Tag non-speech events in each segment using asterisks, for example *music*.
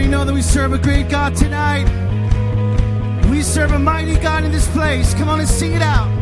We know that we serve a great God tonight. We serve a mighty God in this place. Come on and sing it out.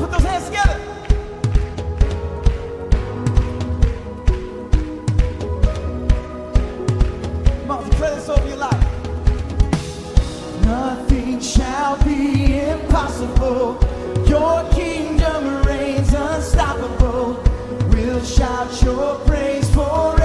put those hands together. The your life. Nothing shall be impossible. Your kingdom reigns unstoppable. We'll shout your praise for.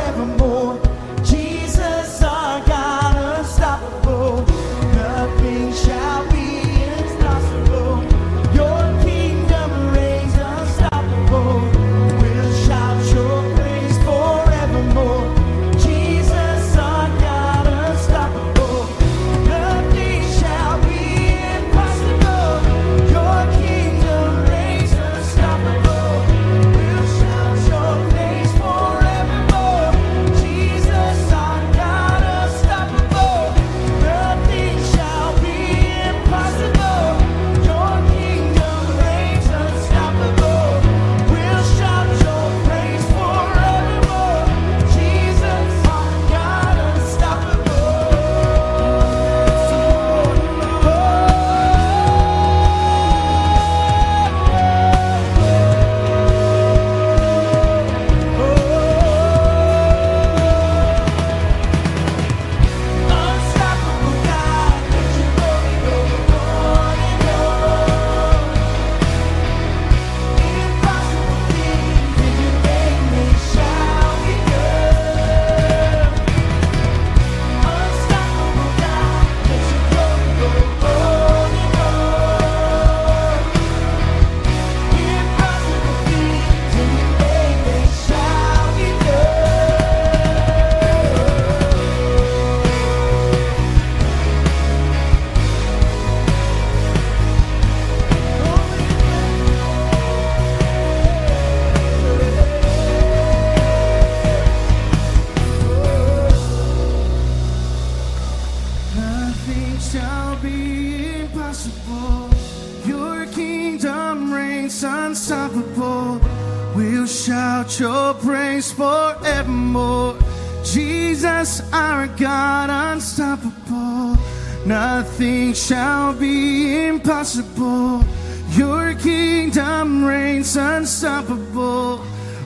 shout your praise forevermore. Jesus, our God, unstoppable. Nothing shall be impossible. Your kingdom reigns unstoppable.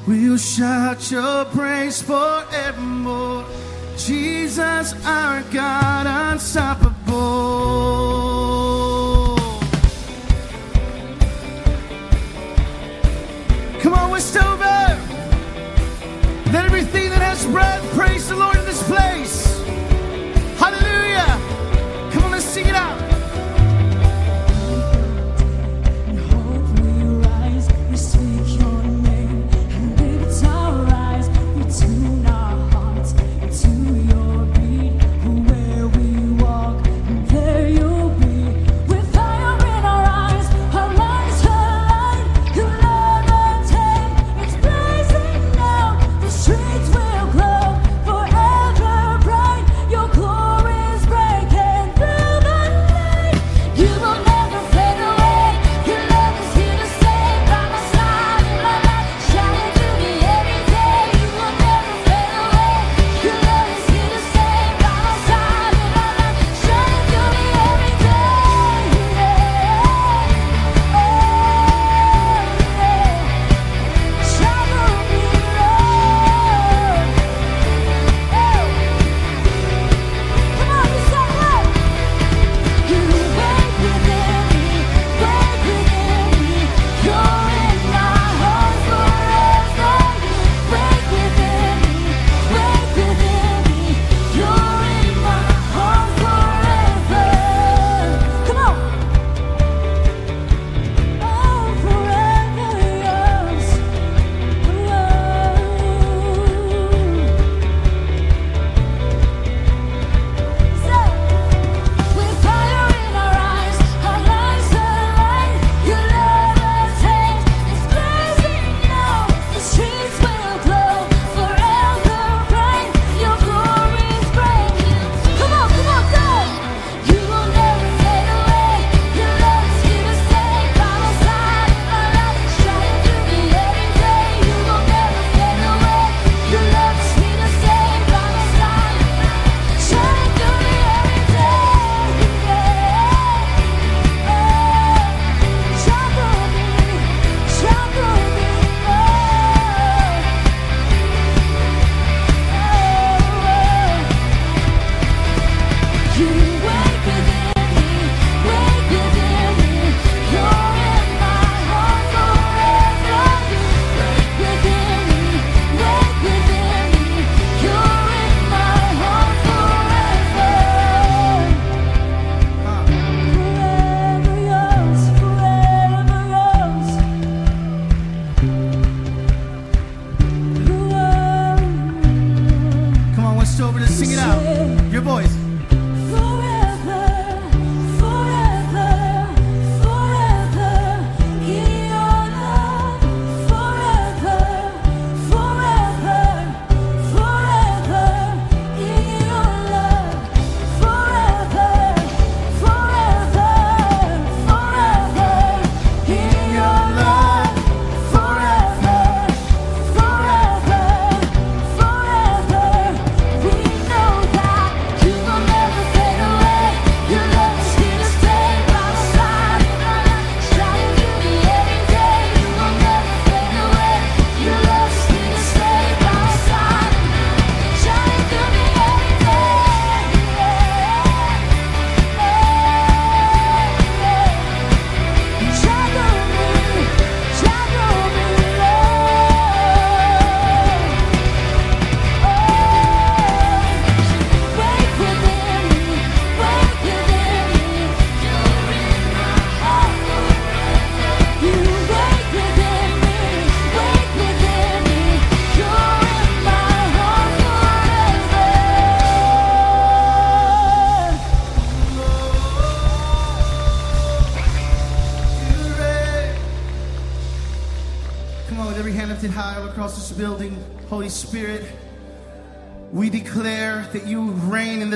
We'll shout your praise forevermore. Jesus, our God, unstoppable. Come on, we're still back. Let everything that has breath praise the Lord in this place.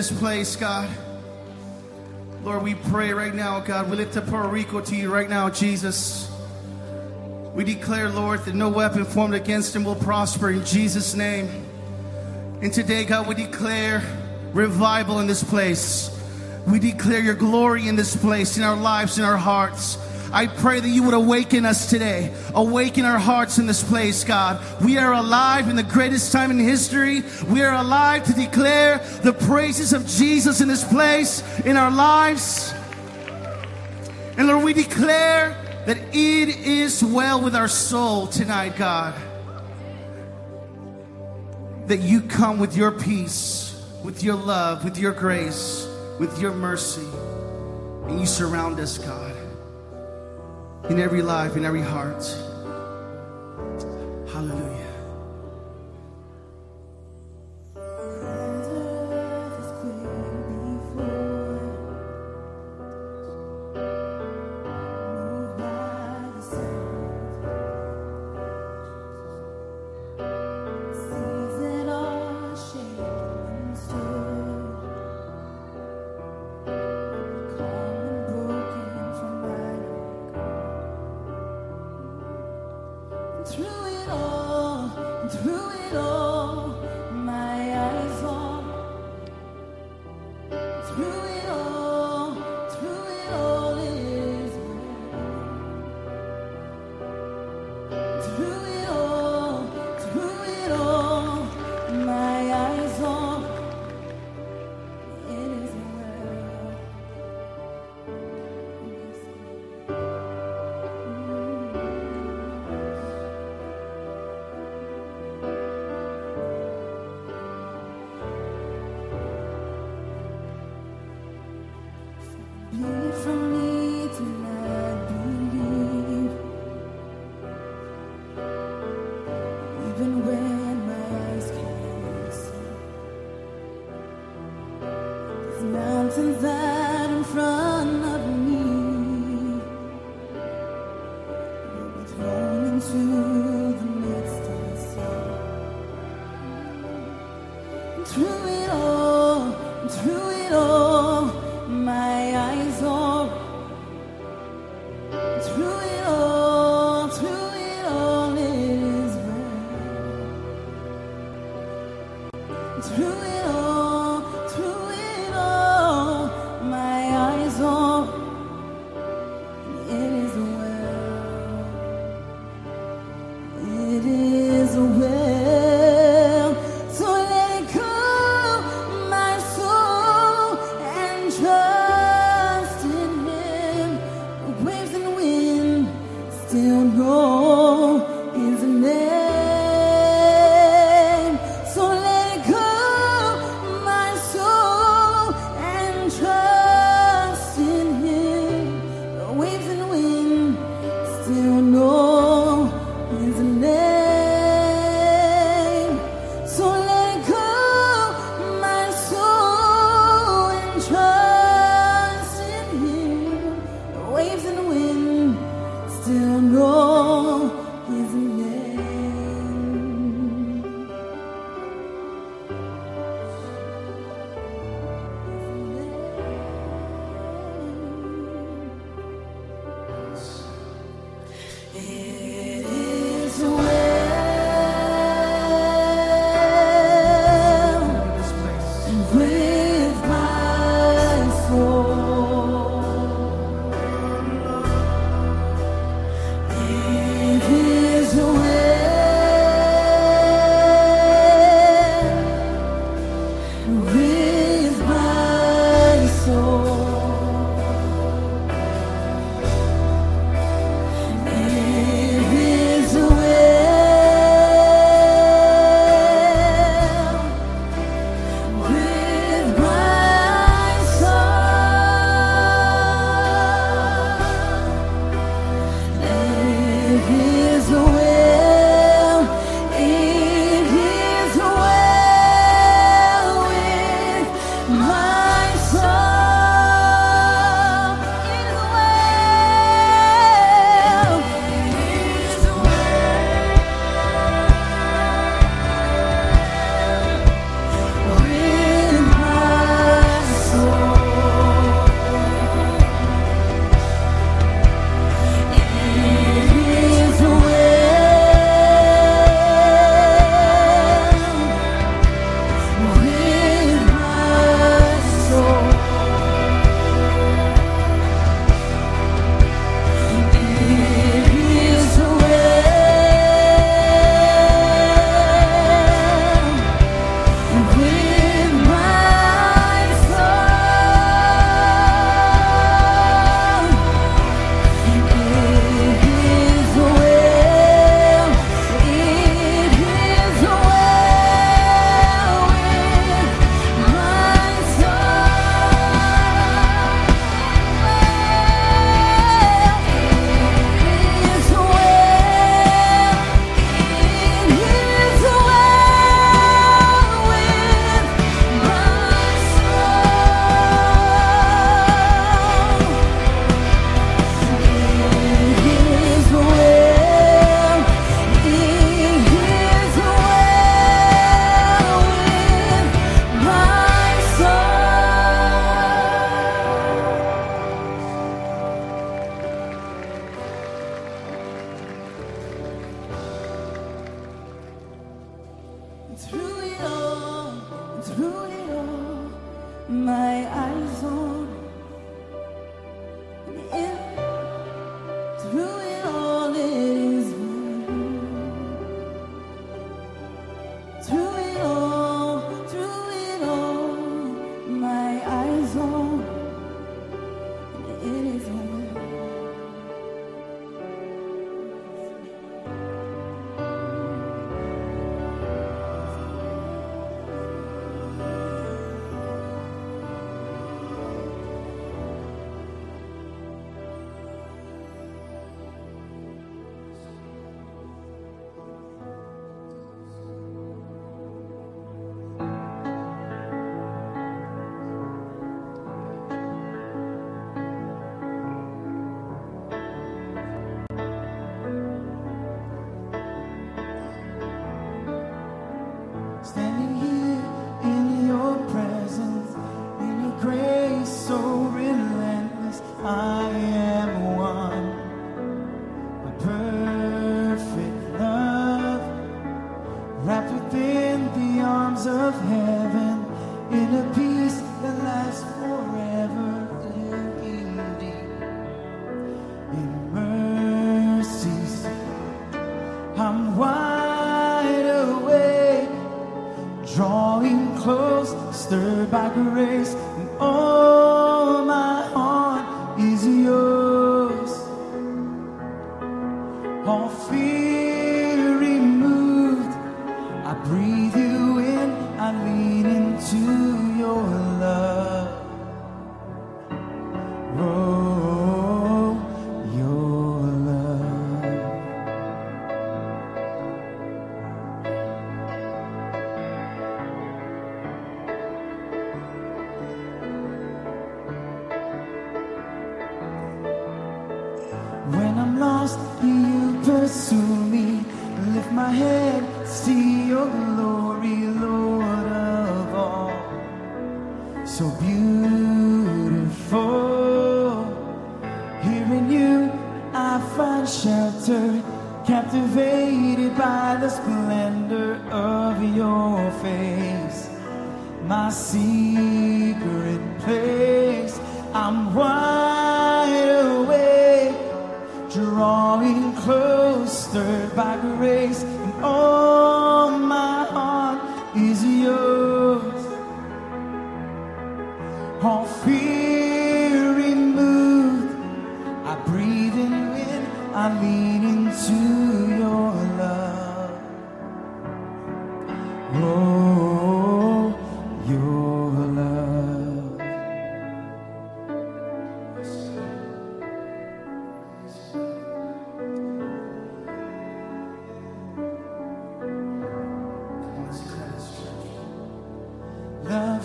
This place, God. Lord, we pray right now, God. We lift up Puerto Rico to you right now, Jesus. We declare, Lord, that no weapon formed against him will prosper in Jesus' name. And today, God, we declare revival in this place. We declare your glory in this place, in our lives, in our hearts. I pray that you would awaken us today, awaken our hearts in this place, God. We are alive in the greatest time in history. We are alive to declare the praises of Jesus in this place, in our lives. And Lord, we declare that it is well with our soul tonight, God. That you come with your peace, with your love, with your grace, with your mercy, and you surround us, God in every life, in every heart. Hallelujah.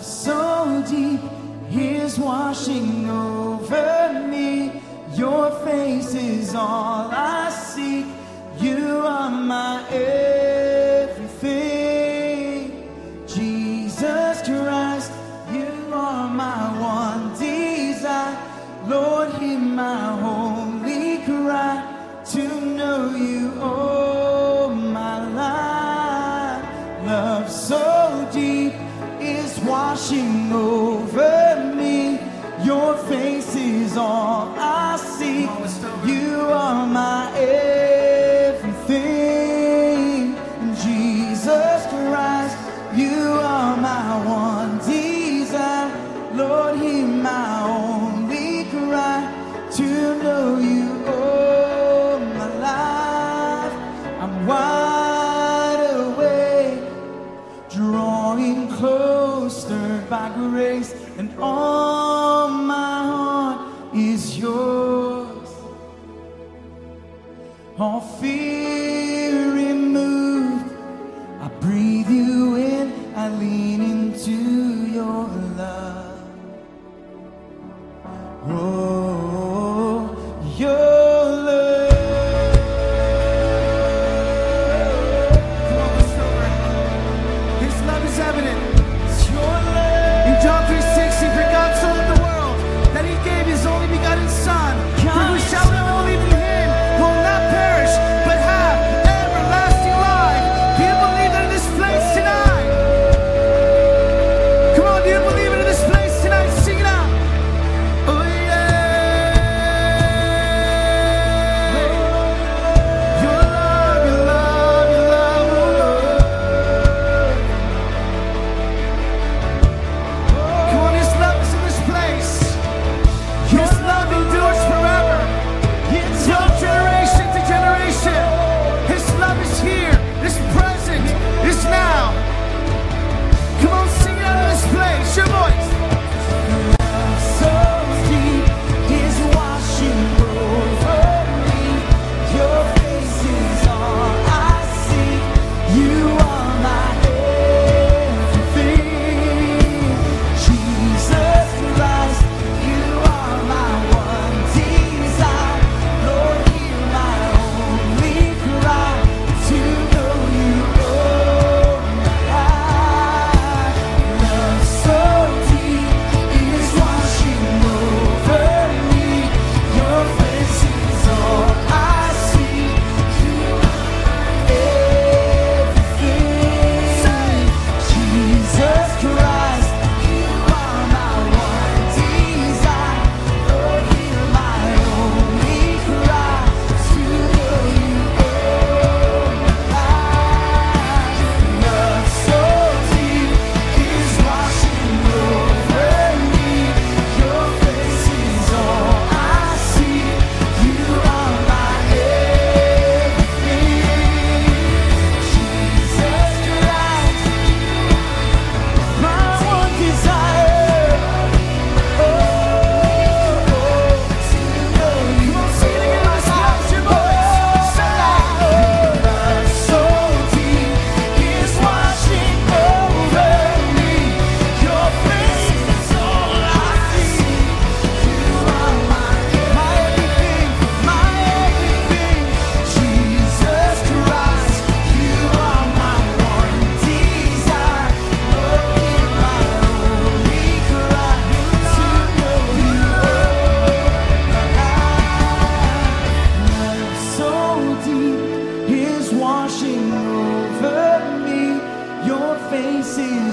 so deep is washing over me. Your face is all I seek. You are my everything.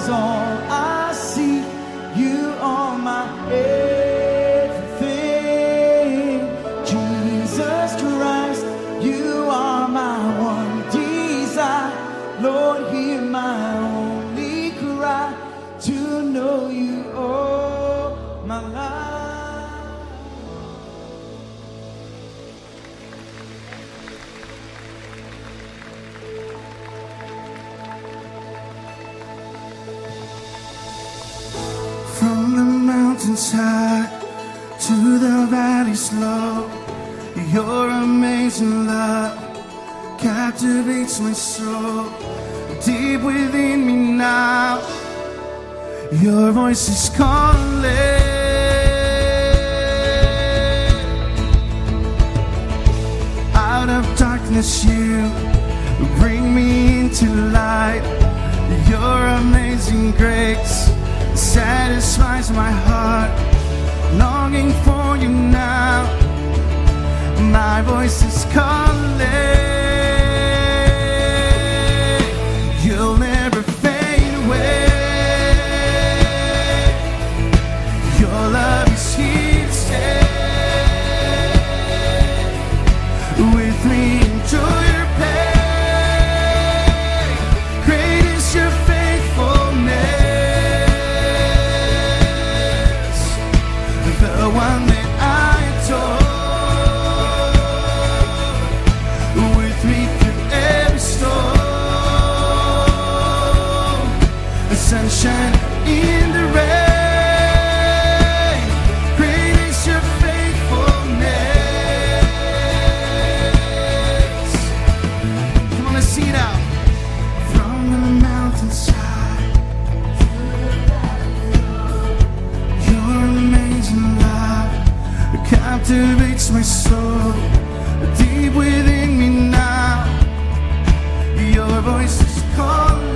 song. Captivates my soul. Deep within me now, your voice is calling. Out of darkness, you bring me into light. Your amazing grace satisfies my heart, longing for you now. My voice is calling. Captivates my soul. Deep within me now, your voice is calling.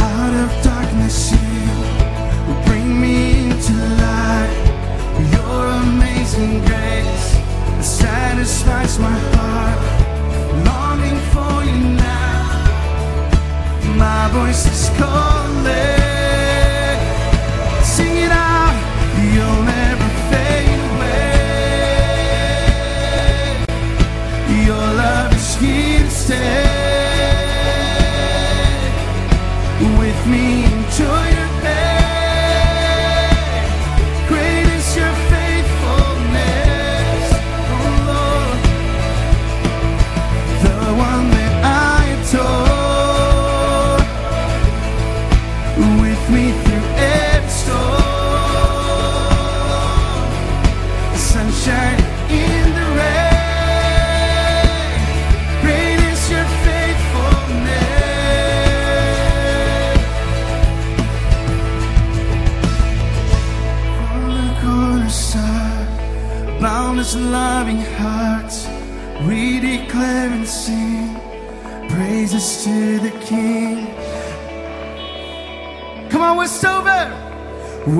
Out of darkness, you bring me into light. Your amazing grace satisfies my heart. Longing for you now. My voice is calling.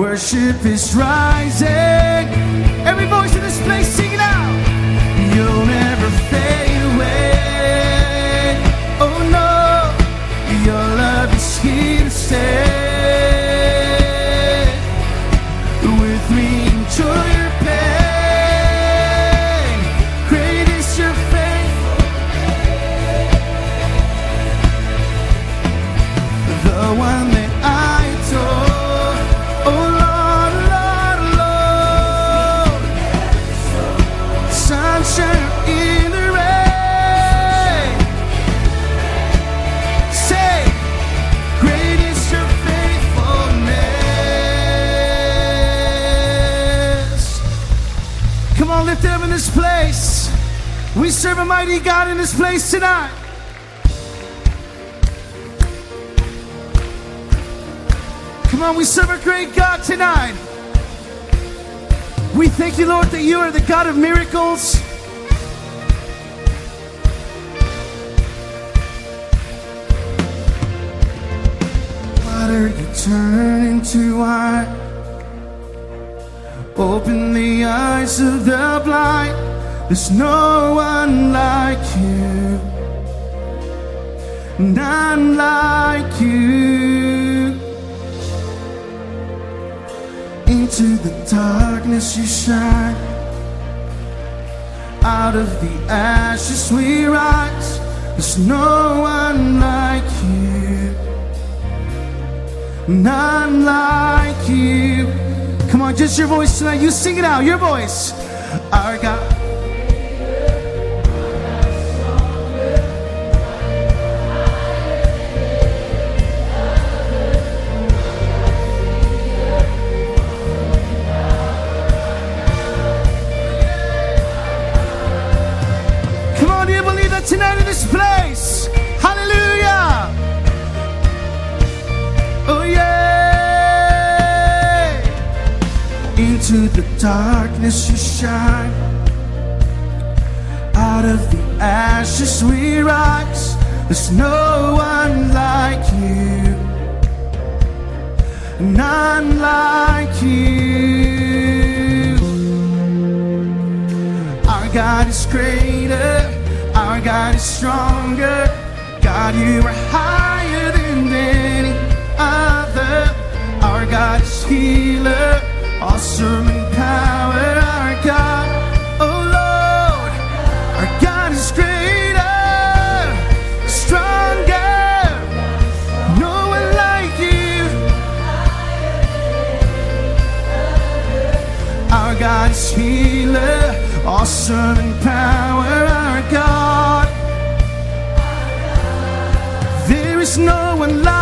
Worship is rising. Every voice in this place, sing it out. You'll never fade away. Oh no, your love is here to stay. Serve a mighty God in this place tonight. Come on, we serve a great God tonight. We thank you, Lord, that you are the God of miracles. Water you turn into wine. Open the eyes of the blind. There's no one like you. None like you. Into the darkness you shine. Out of the ashes we rise. There's no one like you. none like you. Come on, just your voice tonight. You sing it out, your voice. Our God. This place? Hallelujah. Oh, yeah. Into the darkness you shine. Out of the ashes we rise. There's no one like you. None like you. Our God is greater. Our God is stronger. God, you are higher than any other. Our God is healer. Awesome in power. Our God, oh Lord. Our God is greater. Stronger. No one like you. Our God is healer, awesome in power, There is no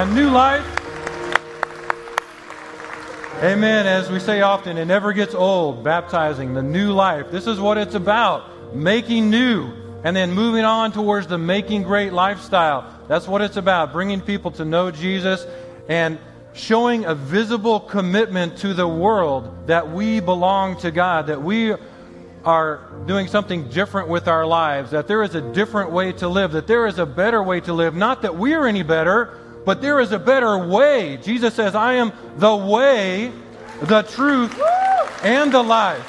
and new life. Amen. As we say often, it never gets old baptizing the new life. This is what it's about making new and then moving on towards the making great lifestyle. That's what it's about bringing people to know Jesus and showing a visible commitment to the world that we belong to God, that we are doing something different with our lives, that there is a different way to live, that there is a better way to live. Not that we're any better, but there is a better way. Jesus says, I am the way, the truth, and the life.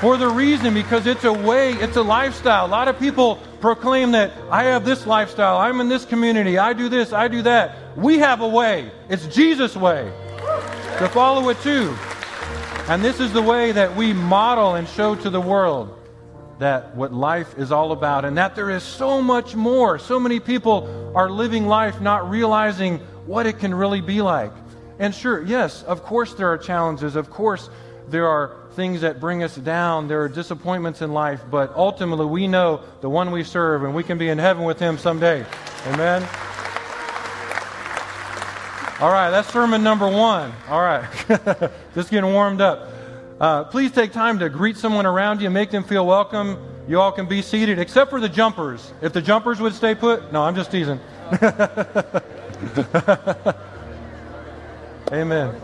For the reason, because it's a way, it's a lifestyle. A lot of people proclaim that I have this lifestyle, I'm in this community, I do this, I do that. We have a way. It's Jesus' way. To follow it too. And this is the way that we model and show to the world that what life is all about and that there is so much more. So many people are living life not realizing what it can really be like. And sure, yes, of course there are challenges. Of course, there are things that bring us down, there are disappointments in life, but ultimately we know the one we serve and we can be in heaven with him someday. Amen. All right, that's sermon number one. All right, *laughs* just getting warmed up. Uh, please take time to greet someone around you, make them feel welcome. You all can be seated, except for the jumpers. If the jumpers would stay put, no, I'm just teasing. *laughs* Amen.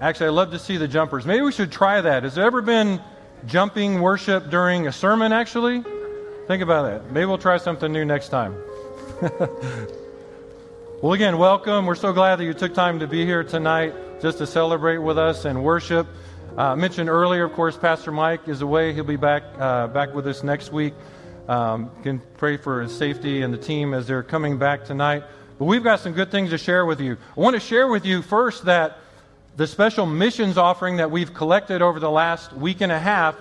Actually, I love to see the jumpers. Maybe we should try that. Has there ever been jumping worship during a sermon, actually? Think about that. Maybe we'll try something new next time. *laughs* well, again, welcome. We're so glad that you took time to be here tonight just to celebrate with us and worship. Uh, mentioned earlier, of course, Pastor Mike is away. He'll be back uh, back with us next week. Um, can pray for his safety and the team as they're coming back tonight. But we've got some good things to share with you. I want to share with you first that the special missions offering that we've collected over the last week and a half,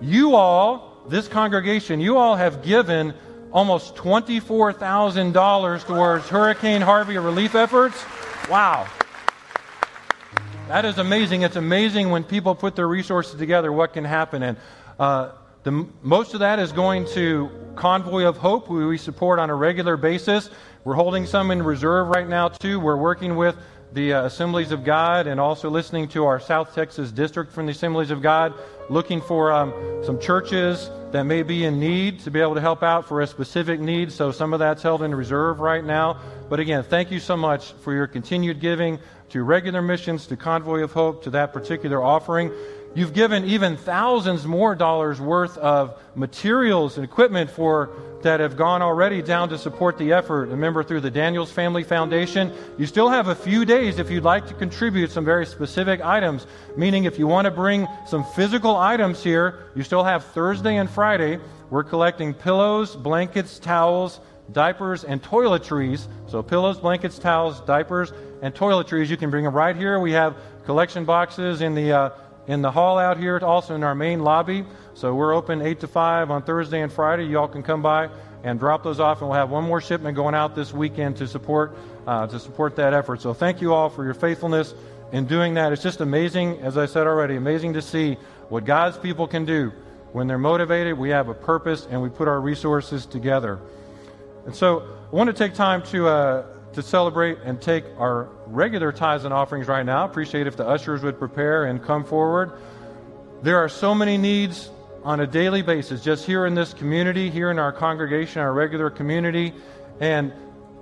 you all, this congregation, you all have given almost $24,000 towards Hurricane Harvey relief efforts. Wow. That is amazing. It's amazing when people put their resources together what can happen. And uh, the, most of that is going to Convoy of Hope, who we support on a regular basis. We're holding some in reserve right now, too. We're working with the uh, Assemblies of God and also listening to our South Texas district from the Assemblies of God, looking for um, some churches that may be in need to be able to help out for a specific need. So some of that's held in reserve right now. But again, thank you so much for your continued giving to regular missions, to Convoy of Hope, to that particular offering. You've given even thousands more dollars worth of materials and equipment for that have gone already down to support the effort. Remember, through the Daniels Family Foundation, you still have a few days if you'd like to contribute some very specific items. Meaning, if you want to bring some physical items here, you still have Thursday and Friday. We're collecting pillows, blankets, towels, diapers, and toiletries. So, pillows, blankets, towels, diapers, and toiletries. You can bring them right here. We have collection boxes in the uh, in the hall out here, also in our main lobby. So we're open 8 to 5 on Thursday and Friday. Y'all can come by and drop those off, and we'll have one more shipment going out this weekend to support, uh, to support that effort. So thank you all for your faithfulness in doing that. It's just amazing, as I said already, amazing to see what God's people can do when they're motivated. We have a purpose, and we put our resources together. And so I want to take time to. Uh, to celebrate and take our regular tithes and offerings right now. Appreciate if the ushers would prepare and come forward. There are so many needs on a daily basis, just here in this community, here in our congregation, our regular community. And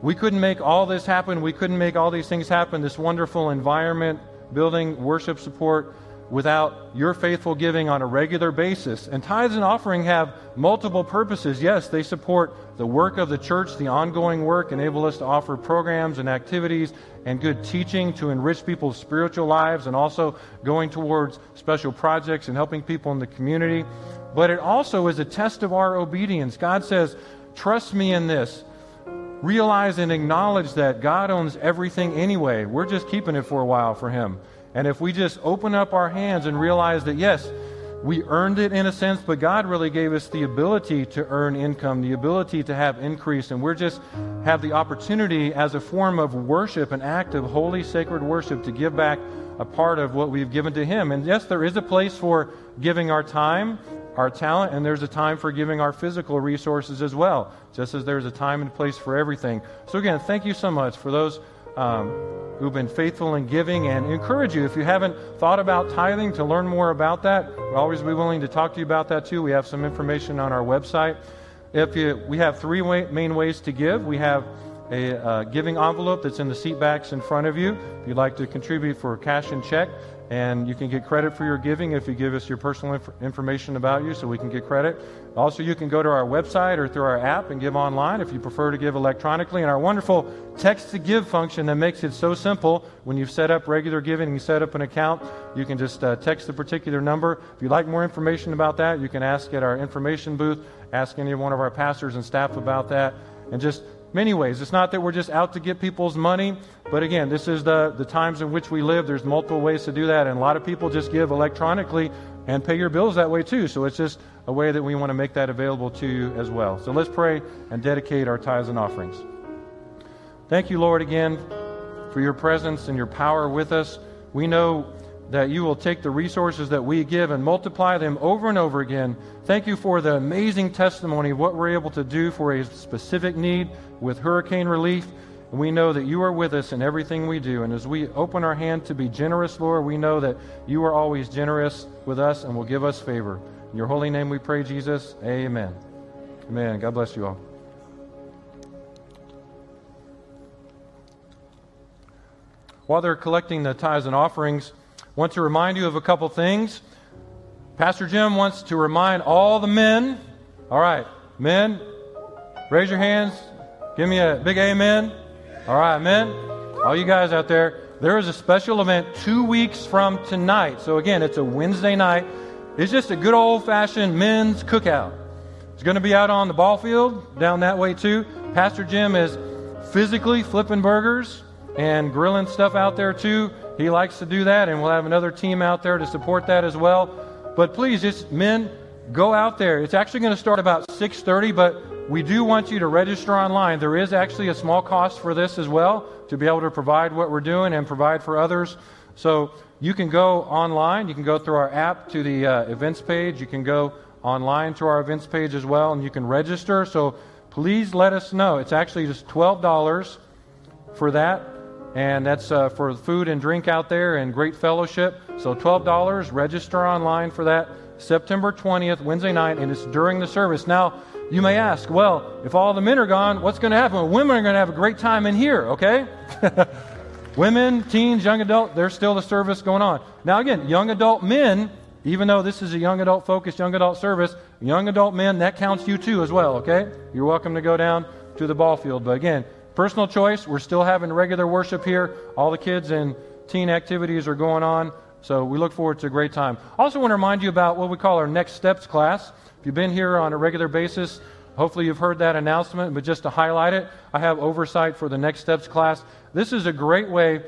we couldn't make all this happen. We couldn't make all these things happen, this wonderful environment, building, worship support, without your faithful giving on a regular basis. And tithes and offering have multiple purposes. Yes, they support the work of the church, the ongoing work, enable us to offer programs and activities and good teaching to enrich people's spiritual lives and also going towards special projects and helping people in the community. But it also is a test of our obedience. God says, Trust me in this. Realize and acknowledge that God owns everything anyway. We're just keeping it for a while for Him. And if we just open up our hands and realize that, yes, we earned it in a sense, but God really gave us the ability to earn income, the ability to have increase, and we're just have the opportunity as a form of worship, an act of holy, sacred worship, to give back a part of what we've given to Him. And yes, there is a place for giving our time, our talent, and there's a time for giving our physical resources as well, just as there's a time and place for everything. So, again, thank you so much for those um, who've been faithful in giving and encourage you. If you haven't thought about tithing to learn more about that we'll always be willing to talk to you about that too. We have some information on our website. If you we have three way, main ways to give. We have a uh, giving envelope that's in the seat backs in front of you. If you'd like to contribute for cash and check and you can get credit for your giving if you give us your personal inf- information about you so we can get credit. Also, you can go to our website or through our app and give online if you prefer to give electronically. And our wonderful text to give function that makes it so simple when you've set up regular giving and you set up an account, you can just uh, text the particular number. If you'd like more information about that, you can ask at our information booth, ask any one of our pastors and staff about that, and just many ways. It's not that we're just out to get people's money, but again, this is the, the times in which we live. There's multiple ways to do that, and a lot of people just give electronically and pay your bills that way too. So it's just a way that we want to make that available to you as well. So let's pray and dedicate our tithes and offerings. Thank you, Lord, again for your presence and your power with us. We know that you will take the resources that we give and multiply them over and over again. Thank you for the amazing testimony of what we're able to do for a specific need with hurricane relief. And we know that you are with us in everything we do. And as we open our hand to be generous, Lord, we know that you are always generous with us and will give us favor. In your holy name we pray, Jesus. Amen. Amen. God bless you all. While they're collecting the tithes and offerings, want to remind you of a couple things. Pastor Jim wants to remind all the men. All right, men, raise your hands. Give me a big amen. All right, men. All you guys out there, there is a special event two weeks from tonight. So, again, it's a Wednesday night. It's just a good old fashioned men's cookout. It's going to be out on the ball field down that way, too. Pastor Jim is physically flipping burgers and grilling stuff out there too. He likes to do that, and we'll have another team out there to support that as well. But please, just men, go out there. It's actually going to start about 6:30, but we do want you to register online. There is actually a small cost for this as well to be able to provide what we're doing and provide for others. So you can go online. You can go through our app to the uh, events page. You can go online to our events page as well, and you can register. So please let us know. It's actually just $12 for that and that's uh, for food and drink out there and great fellowship. So $12. Register online for that September 20th, Wednesday night, and it's during the service. Now, you may ask, well, if all the men are gone, what's going to happen? Well, women are going to have a great time in here, okay? *laughs* Women, teens, young adult, there's still the service going on. Now, again, young adult men, even though this is a young adult focused, young adult service, young adult men, that counts you too as well, okay? You're welcome to go down to the ball field. But again, Personal choice, we're still having regular worship here. All the kids and teen activities are going on. So we look forward to a great time. I Also want to remind you about what we call our Next Steps class. If you've been here on a regular basis, hopefully you've heard that announcement, but just to highlight it, I have oversight for the Next Steps class. This is a great way,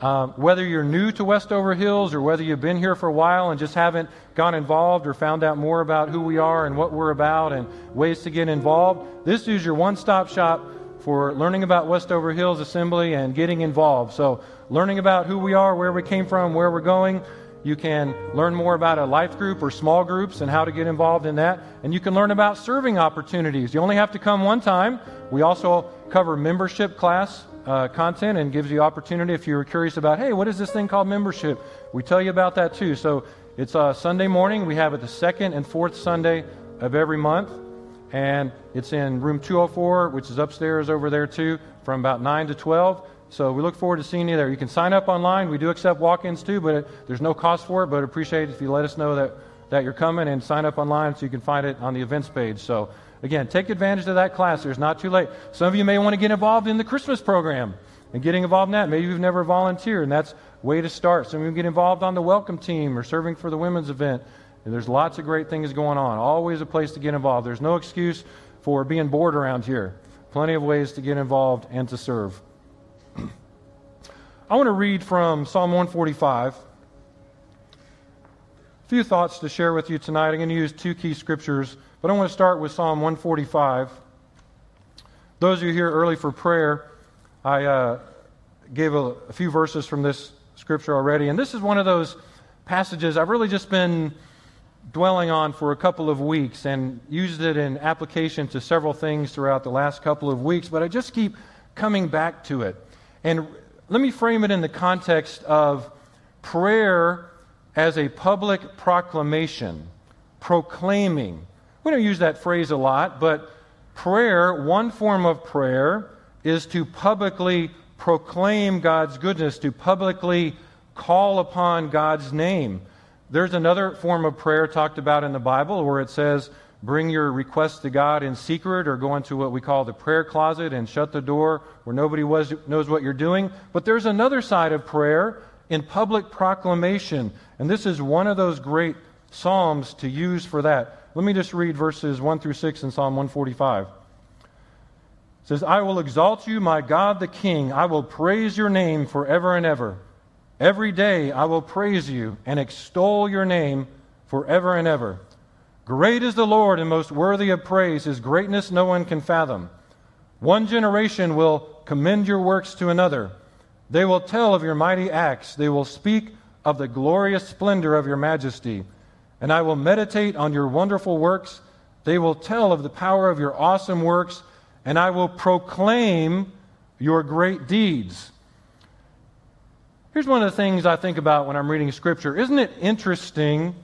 uh, whether you're new to Westover Hills or whether you've been here for a while and just haven't gone involved or found out more about who we are and what we're about and ways to get involved, this is your one stop shop for learning about Westover Hills Assembly and getting involved. So, learning about who we are, where we came from, where we're going. You can learn more about a life group or small groups and how to get involved in that. And you can learn about serving opportunities. You only have to come one time. We also cover membership class uh, content and gives you opportunity if you're curious about, hey, what is this thing called membership? We tell you about that too. So it's a Sunday morning. We have it the second and fourth Sunday of every month and it's in room 204, which is upstairs over there too, from about 9 to 12. So we look forward to seeing you there. You can sign up online. We do accept walk ins too, but it, there's no cost for it. But appreciate if you let us know that, that you're coming and sign up online so you can find it on the events page. So again, take advantage of that class. There's not too late. Some of you may want to get involved in the Christmas program and getting involved in that. Maybe you've never volunteered, and that's way to start. Some of you can get involved on the welcome team or serving for the women's event. And there's lots of great things going on. Always a place to get involved. There's no excuse for being bored around here. Plenty of ways to get involved and to serve. *clears throat* I want to read from Psalm 145. A few thoughts to share with you tonight. I'm going to use two key scriptures, but I want to start with Psalm 145. Those of you here early for prayer, I uh, gave a, a few verses from this scripture already, and this is one of those passages I've really just been dwelling on for a couple of weeks and used it in application to several things throughout the last couple of weeks, but I just keep coming back to it. And let me frame it in the context of prayer as a public proclamation, proclaiming. We don't use that phrase a lot, but prayer, one form of prayer, is to publicly proclaim God's goodness, to publicly call upon God's name there's another form of prayer talked about in the Bible where it says, bring your requests to God in secret or go into what we call the prayer closet and shut the door where nobody was, knows what you're doing. But there's another side of prayer in public proclamation. And this is one of those great Psalms to use for that. Let me just read verses 1 through 6 in Psalm 145. says, I will exalt you, my God the King. I will praise your name forever and ever. Every day I will praise you and extol your name forever and ever. Great is the Lord and most worthy of praise. His greatness no one can fathom. One generation will commend your works to another. They will tell of your mighty acts. They will speak of the glorious splendor of your majesty. And I will meditate on your wonderful works. They will tell of the power of your awesome works, and I will proclaim your great deeds. Here's one of the things I think about when I'm reading Scripture. Isn't it interesting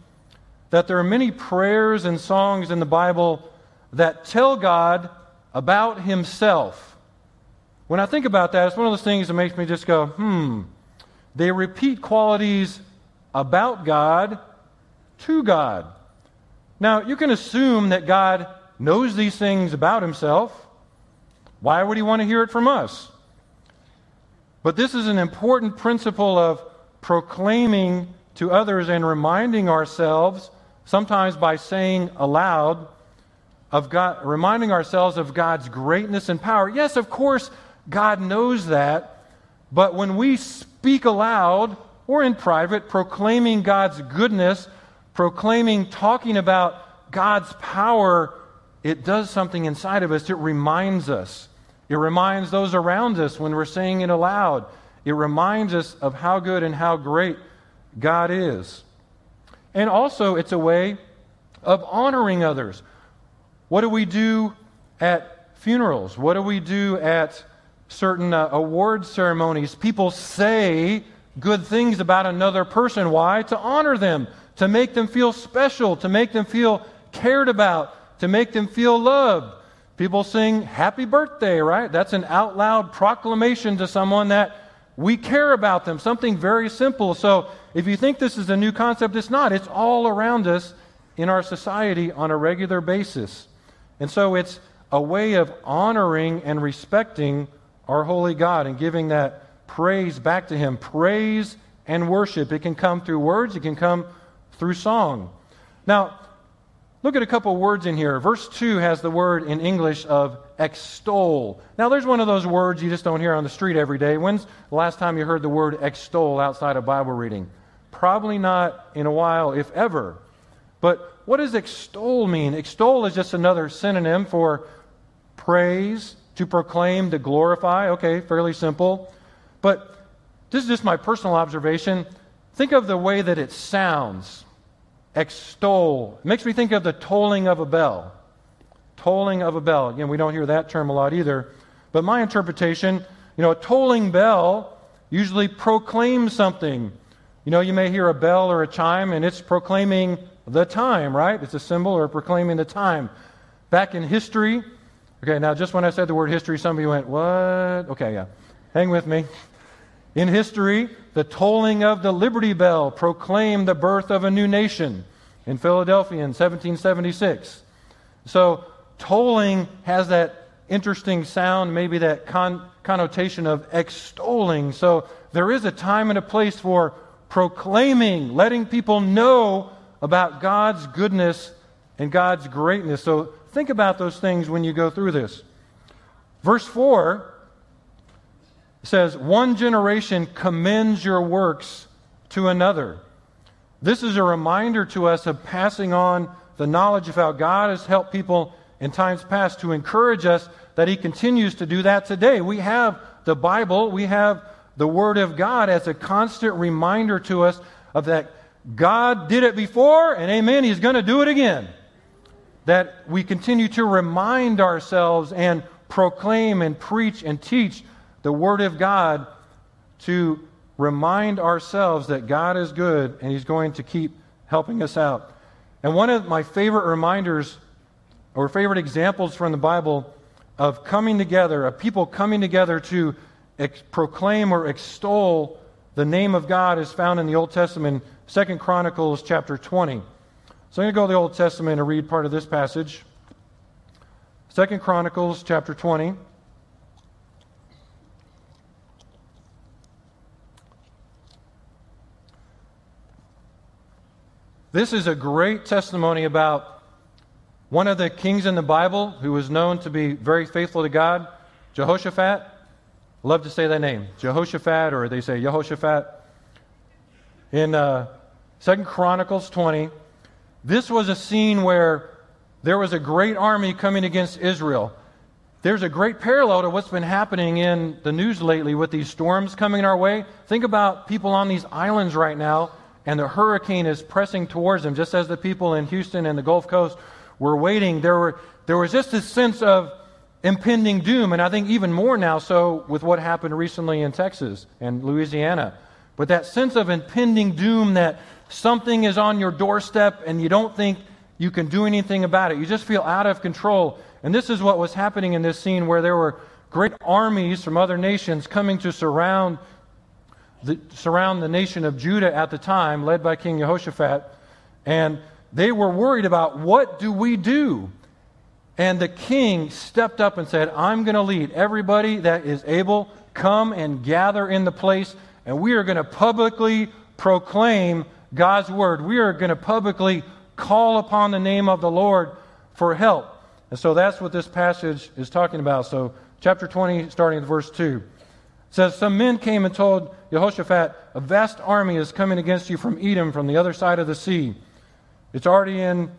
that there are many prayers and songs in the Bible that tell God about Himself? When I think about that, it's one of those things that makes me just go, hmm. They repeat qualities about God to God. Now, you can assume that God knows these things about Himself. Why would He want to hear it from us? But this is an important principle of proclaiming to others and reminding ourselves, sometimes by saying aloud, of God, reminding ourselves of God's greatness and power. Yes, of course, God knows that, but when we speak aloud or in private, proclaiming God's goodness, proclaiming, talking about God's power, it does something inside of us. It reminds us it reminds those around us when we're saying it aloud. It reminds us of how good and how great God is. And also, it's a way of honoring others. What do we do at funerals? What do we do at certain uh, award ceremonies? People say good things about another person. Why? To honor them, to make them feel special, to make them feel cared about, to make them feel loved. People sing happy birthday, right? That's an out loud proclamation to someone that we care about them, something very simple. So if you think this is a new concept, it's not. It's all around us in our society on a regular basis. And so it's a way of honoring and respecting our holy God and giving that praise back to Him. Praise and worship. It can come through words, it can come through song. Now, Look at a couple words in here. Verse 2 has the word in English of extol. Now, there's one of those words you just don't hear on the street every day. When's the last time you heard the word extol outside of Bible reading? Probably not in a while, if ever. But what does extol mean? Extol is just another synonym for praise, to proclaim, to glorify. Okay, fairly simple. But this is just my personal observation. Think of the way that it sounds extol. It makes me think of the tolling of a bell. Tolling of a bell. Again, we don't hear that term a lot either. But my interpretation, you know, a tolling bell usually proclaims something. You know, you may hear a bell or a chime and it's proclaiming the time, right? It's a symbol or proclaiming the time. Back in history, okay, now just when I said the word history, some of you went, what? Okay, yeah. Hang with me. In history, the tolling of the Liberty Bell proclaimed the birth of a new nation in Philadelphia in 1776. So, tolling has that interesting sound, maybe that con- connotation of extolling. So, there is a time and a place for proclaiming, letting people know about God's goodness and God's greatness. So, think about those things when you go through this. Verse 4 says, One generation commends your works to another. This is a reminder to us of passing on the knowledge of how God has helped people in times past to encourage us that He continues to do that today. We have the Bible, we have the Word of God as a constant reminder to us of that God did it before, and amen, He's going to do it again. That we continue to remind ourselves and proclaim and preach and teach the Word of God to remind ourselves that God is good and He's going to keep helping us out. And one of my favorite reminders or favorite examples from the Bible of coming together, of people coming together to ex- proclaim or extol the name of God is found in the Old Testament, Second Chronicles chapter 20. So I'm going to go to the Old Testament and read part of this passage. Second Chronicles chapter 20. This is a great testimony about one of the kings in the Bible who was known to be very faithful to God. Jehoshaphat. Love to say that name. Jehoshaphat, or they say Jehoshaphat. In uh, 2 Chronicles 20, this was a scene where there was a great army coming against Israel. There's a great parallel to what's been happening in the news lately with these storms coming our way. Think about people on these islands right now, and the hurricane is pressing towards them, just as the people in Houston and the Gulf Coast were waiting. There, were, there was just this sense of impending doom, and I think even more now so with what happened recently in Texas and Louisiana. But that sense of impending doom that something is on your doorstep and you don't think you can do anything about it. You just feel out of control. And this is what was happening in this scene where there were great armies from other nations coming to surround the, surround the nation of Judah at the time, led by King Jehoshaphat. And they were worried about what do we do? And the king stepped up and said, I'm going to lead everybody that is able, come and gather in the place, and we are going to publicly proclaim God's word. We are going to publicly call upon the name of the Lord for help. And so that's what this passage is talking about. So, chapter 20, starting at verse 2. Says, Some men came and told Jehoshaphat, A vast army is coming against you from Edom, from the other side of the sea. It's already in,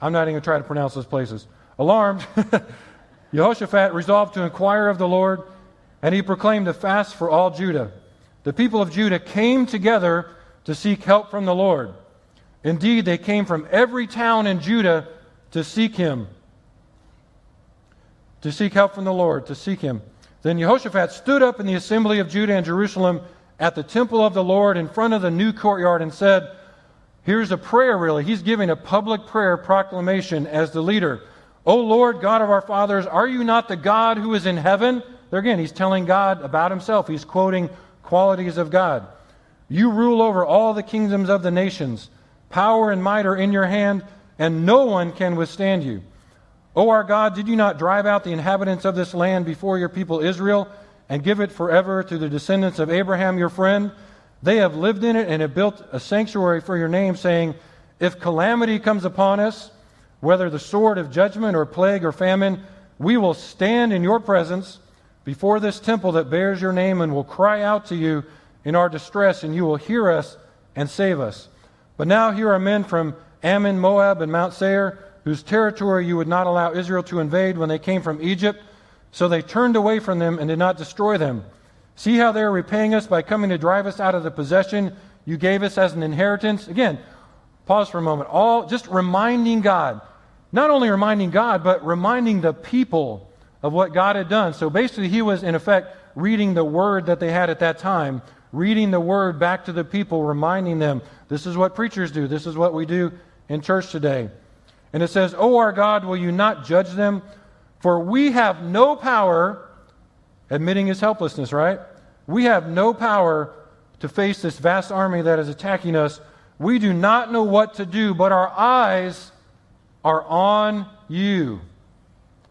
I'm not even going to try to pronounce those places. Alarmed, *laughs* Jehoshaphat resolved to inquire of the Lord, and he proclaimed a fast for all Judah. The people of Judah came together to seek help from the Lord. Indeed, they came from every town in Judah to seek him, to seek help from the Lord, to seek him. Then Jehoshaphat stood up in the assembly of Judah and Jerusalem at the temple of the Lord in front of the new courtyard and said, Here's a prayer, really. He's giving a public prayer proclamation as the leader. O Lord, God of our fathers, are you not the God who is in heaven? There again, he's telling God about himself. He's quoting qualities of God. You rule over all the kingdoms of the nations. Power and might are in your hand, and no one can withstand you. O our God, did you not drive out the inhabitants of this land before your people Israel and give it forever to the descendants of Abraham your friend? They have lived in it and have built a sanctuary for your name, saying, If calamity comes upon us, whether the sword of judgment or plague or famine, we will stand in your presence before this temple that bears your name and will cry out to you in our distress, and you will hear us and save us. But now here are men from Ammon, Moab, and Mount Seir whose territory you would not allow Israel to invade when they came from Egypt. So they turned away from them and did not destroy them. See how they are repaying us by coming to drive us out of the possession you gave us as an inheritance? Again, pause for a moment. All just reminding God, not only reminding God, but reminding the people of what God had done. So basically, he was, in effect, reading the word that they had at that time, reading the word back to the people, reminding them this is what preachers do, this is what we do in church today. And it says, O our God, will you not judge them? For we have no power, admitting his helplessness, right? We have no power to face this vast army that is attacking us. We do not know what to do, but our eyes are on you.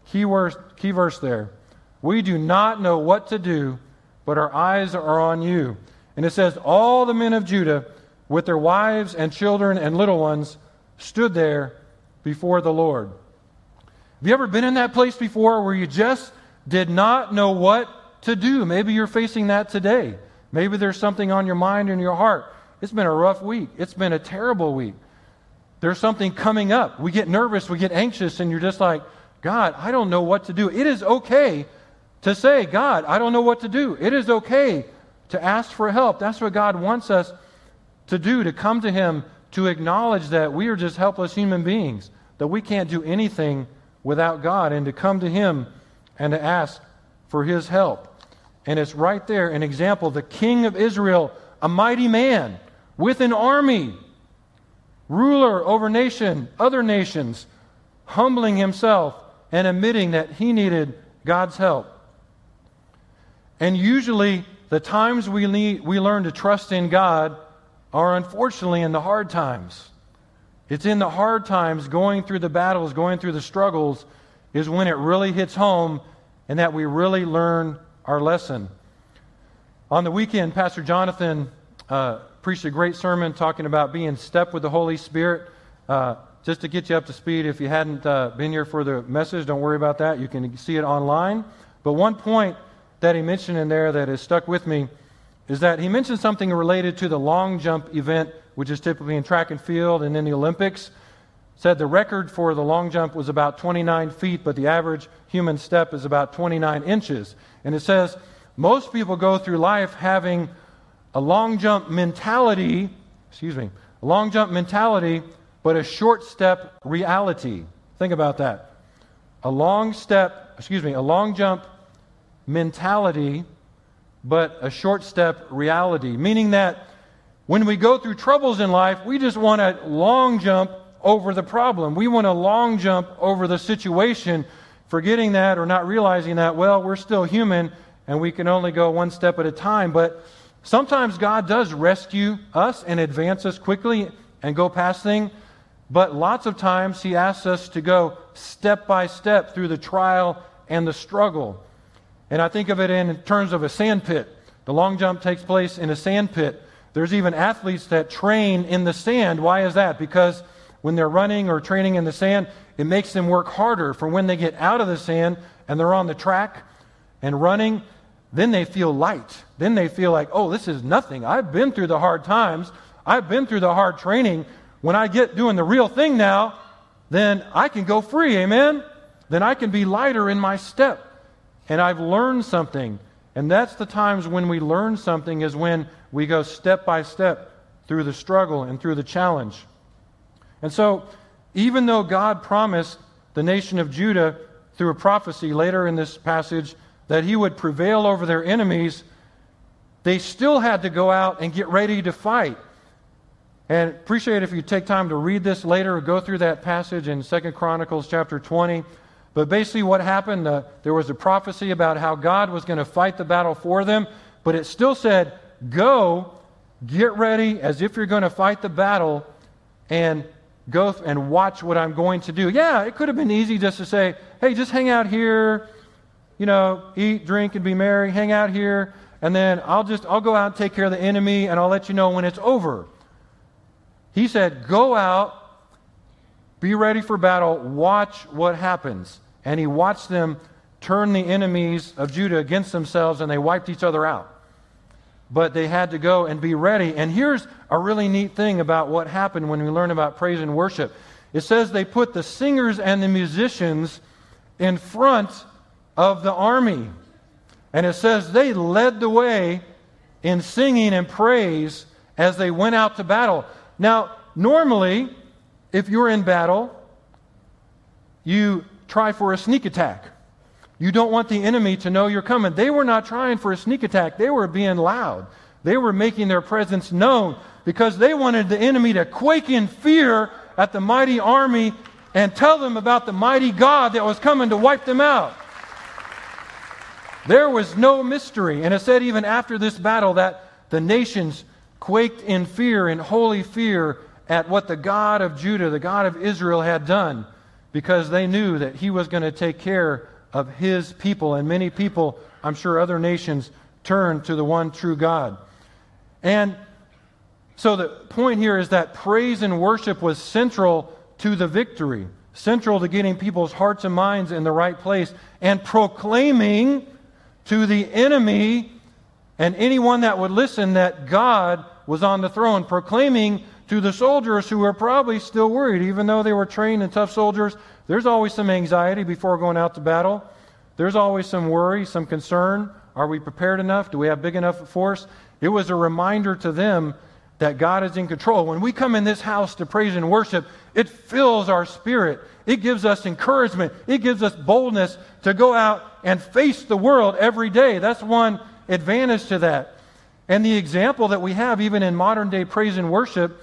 Key verse, key verse there. We do not know what to do, but our eyes are on you. And it says, All the men of Judah, with their wives and children and little ones, stood there before the Lord. Have you ever been in that place before where you just did not know what to do? Maybe you're facing that today. Maybe there's something on your mind and your heart. It's been a rough week. It's been a terrible week. There's something coming up. We get nervous, we get anxious, and you're just like, God, I don't know what to do. It is okay to say, God, I don't know what to do. It is okay to ask for help. That's what God wants us to do, to come to Him to acknowledge that we are just helpless human beings, that we can't do anything without God, and to come to Him and to ask for His help. And it's right there an example the king of Israel, a mighty man with an army, ruler over nation, other nations, humbling himself and admitting that he needed God's help. And usually, the times we, need, we learn to trust in God are unfortunately in the hard times. It's in the hard times, going through the battles, going through the struggles, is when it really hits home and that we really learn our lesson. On the weekend, Pastor Jonathan uh, preached a great sermon talking about being step with the Holy Spirit. Uh, just to get you up to speed, if you hadn't uh, been here for the message, don't worry about that. You can see it online. But one point that he mentioned in there that has stuck with me is that he mentioned something related to the long jump event, which is typically in track and field and in the Olympics. Said the record for the long jump was about 29 feet, but the average human step is about 29 inches. And it says most people go through life having a long jump mentality, excuse me, a long jump mentality, but a short step reality. Think about that. A long step, excuse me, a long jump mentality, but a short step reality. Meaning that when we go through troubles in life, we just want a long jump over the problem. We want a long jump over the situation, forgetting that or not realizing that, well, we're still human and we can only go one step at a time. But sometimes God does rescue us and advance us quickly and go past things. But lots of times He asks us to go step by step through the trial and the struggle. And I think of it in terms of a sand pit. The long jump takes place in a sand pit. There's even athletes that train in the sand. Why is that? Because when they're running or training in the sand, it makes them work harder for when they get out of the sand and they're on the track and running. Then they feel light. Then they feel like, oh, this is nothing. I've been through the hard times. I've been through the hard training. When I get doing the real thing now, then I can go free. Amen? Then I can be lighter in my step. And I've learned something. And that's the times when we learn something, is when we go step by step through the struggle and through the challenge. And so, even though God promised the nation of Judah through a prophecy later in this passage that he would prevail over their enemies, they still had to go out and get ready to fight. And appreciate if you take time to read this later or go through that passage in Second Chronicles chapter 20. But basically, what happened, uh, there was a prophecy about how God was going to fight the battle for them, but it still said, Go, get ready as if you're going to fight the battle, and go and watch what I'm going to do. Yeah, it could have been easy just to say, Hey, just hang out here, you know, eat, drink, and be merry, hang out here, and then I'll just, I'll go out and take care of the enemy, and I'll let you know when it's over. He said, Go out, be ready for battle, watch what happens. And he watched them turn the enemies of Judah against themselves, and they wiped each other out. But they had to go and be ready. And here's a really neat thing about what happened when we learn about praise and worship it says they put the singers and the musicians in front of the army. And it says they led the way in singing and praise as they went out to battle. Now, normally, if you're in battle, you try for a sneak attack. You don't want the enemy to know you're coming. They were not trying for a sneak attack, they were being loud. They were making their presence known because they wanted the enemy to quake in fear at the mighty army and tell them about the mighty God that was coming to wipe them out. There was no mystery. And it said, even after this battle, that the nations quaked in fear, in holy fear, at what the God of Judah, the God of Israel, had done, because they knew that he was going to take care of his people. And many people, I'm sure other nations, turned to the one true God. And so the point here is that praise and worship was central to the victory, central to getting people's hearts and minds in the right place, and proclaiming to the enemy and anyone that would listen that God was on the throne, proclaiming to the soldiers who were probably still worried, even though they were trained and tough soldiers. There's always some anxiety before going out to battle. There's always some worry, some concern. Are we prepared enough? Do we have big enough force? It was a reminder to them that God is in control. When we come in this house to praise and worship, it fills our spirit. It gives us encouragement. It gives us boldness to go out and face the world every day. That's one advantage to that. And the example that we have, even in modern day praise and worship,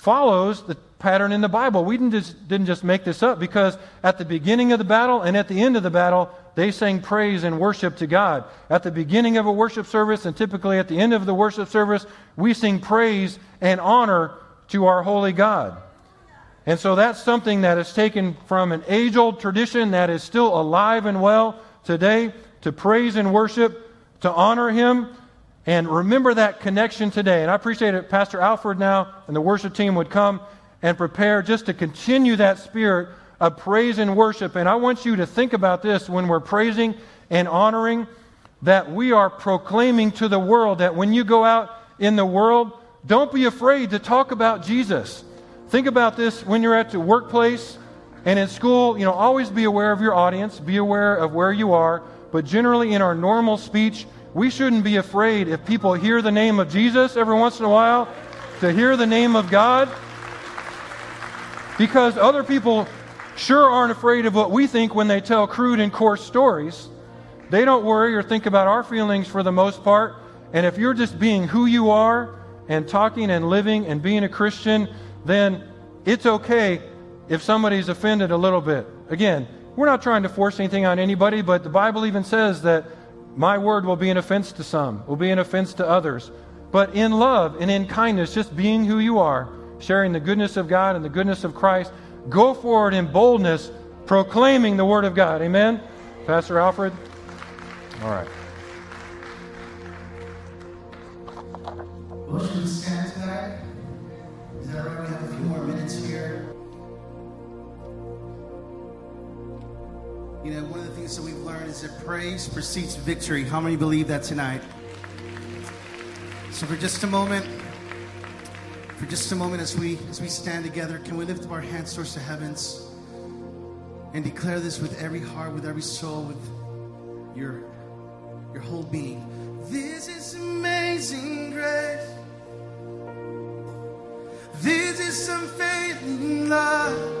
follows the pattern in the Bible. We didn't just, didn't just make this up because at the beginning of the battle and at the end of the battle, they sang praise and worship to God. At the beginning of a worship service and typically at the end of the worship service, we sing praise and honor to our holy God. And so that's something that is taken from an age old tradition that is still alive and well today to praise and worship, to honor Him, and remember that connection today. And I appreciate it. Pastor Alfred now and the worship team would come and prepare just to continue that spirit of praise and worship. And I want you to think about this when we're praising and honoring that we are proclaiming to the world that when you go out in the world, don't be afraid to talk about Jesus. Think about this when you're at the workplace and in school. You know, always be aware of your audience, be aware of where you are. But generally, in our normal speech, we shouldn't be afraid if people hear the name of Jesus every once in a while, to hear the name of God. Because other people sure aren't afraid of what we think when they tell crude and coarse stories. They don't worry or think about our feelings for the most part. And if you're just being who you are and talking and living and being a Christian, then it's okay if somebody's offended a little bit. Again, we're not trying to force anything on anybody, but the Bible even says that my word will be an offense to some, will be an offense to others. But in love and in kindness, just being who you are, sharing the goodness of God and the goodness of Christ, go forward in boldness, proclaiming the word of God. Amen? Pastor Alfred? All right. Should we stand tonight? Is that right? You know, one of the things that we've learned is that praise precedes victory. How many believe that tonight? So for just a moment, for just a moment as we as we stand together, can we lift up our hands towards the heavens and declare this with every heart, with every soul, with your your whole being. This is amazing grace. This is unfailing love.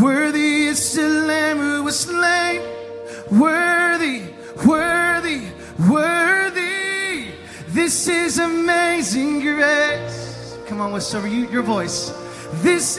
Worthy is the Lamb who was slain. Worthy, worthy, worthy. This is amazing grace. Come on, whisper you, your voice. This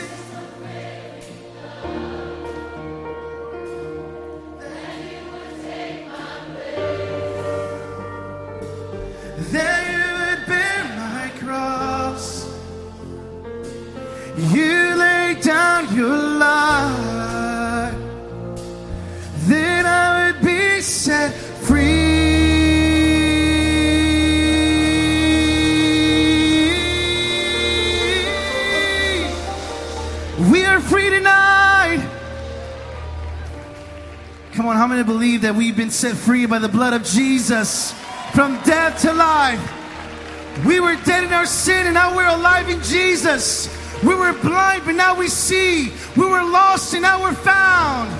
how many believe that we've been set free by the blood of Jesus from death to life? We were dead in our sin and now we're alive in Jesus. We were blind, but now we see. We were lost and now we're found.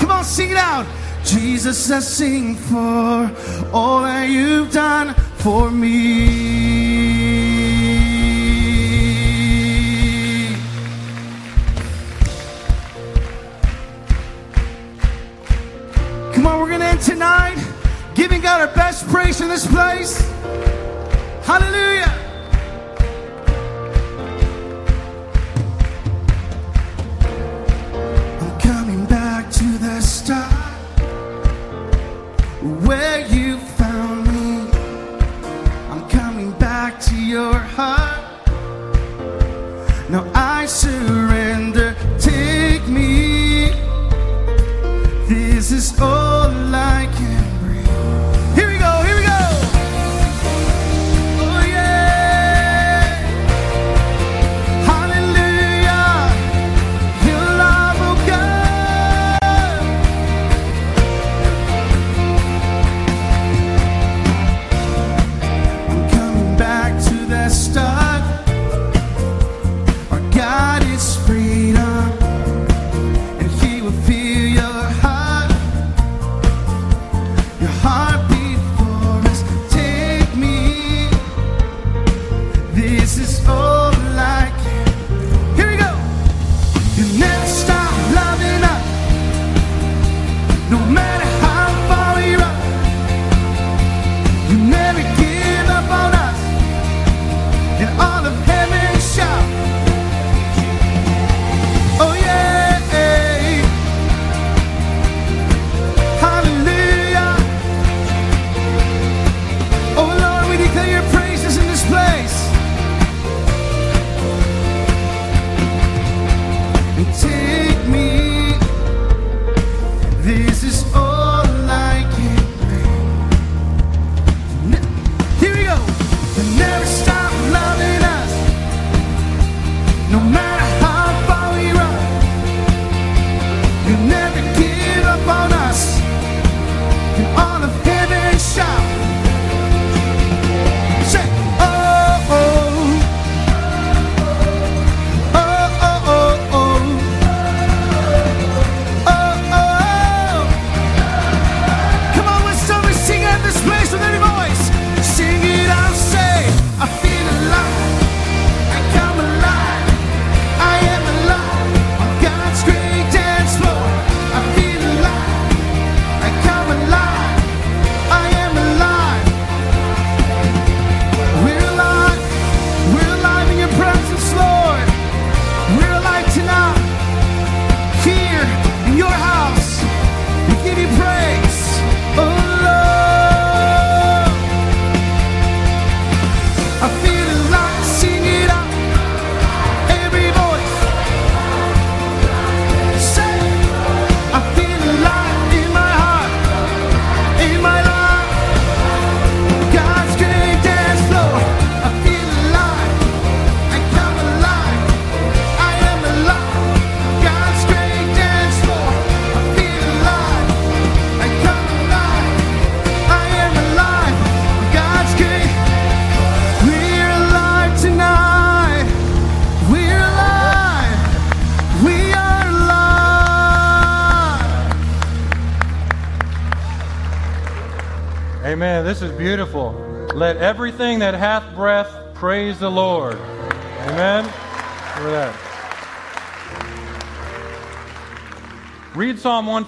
Come on, sing it out. Jesus, I sing for all that you've done for me. On, tonight giving God our best praise in this place. Hallelujah. I'm coming back to the start where you found me. I'm coming back to your heart.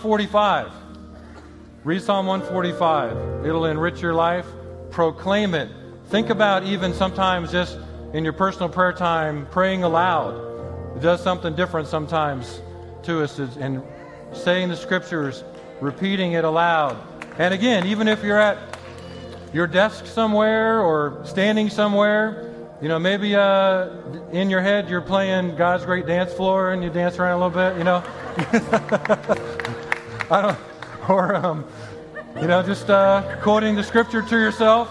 145. Read Psalm 145. It'll enrich your life. Proclaim it. Think about even sometimes just in your personal prayer time praying aloud. It does something different sometimes to us and saying the scriptures, repeating it aloud. And again, even if you're at your desk somewhere or standing somewhere, you know, maybe uh, in your head you're playing God's Great Dance Floor and you dance around a little bit, you know. *laughs* I don't, or um, you know, just uh, quoting the scripture to yourself.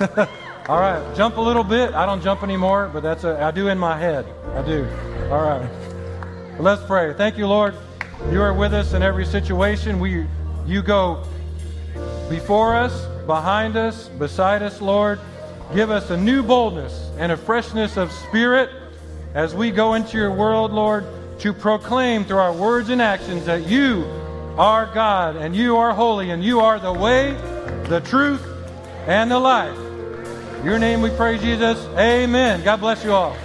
*laughs* All right, jump a little bit. I don't jump anymore, but that's a, I do in my head. I do. All right. Let's pray. Thank you, Lord. You are with us in every situation. We, you go before us, behind us, beside us, Lord. Give us a new boldness and a freshness of spirit as we go into your world, Lord, to proclaim through our words and actions that you are God and you are holy and you are the way, the truth, and the life. Your name we pray, Jesus. Amen. God bless you all.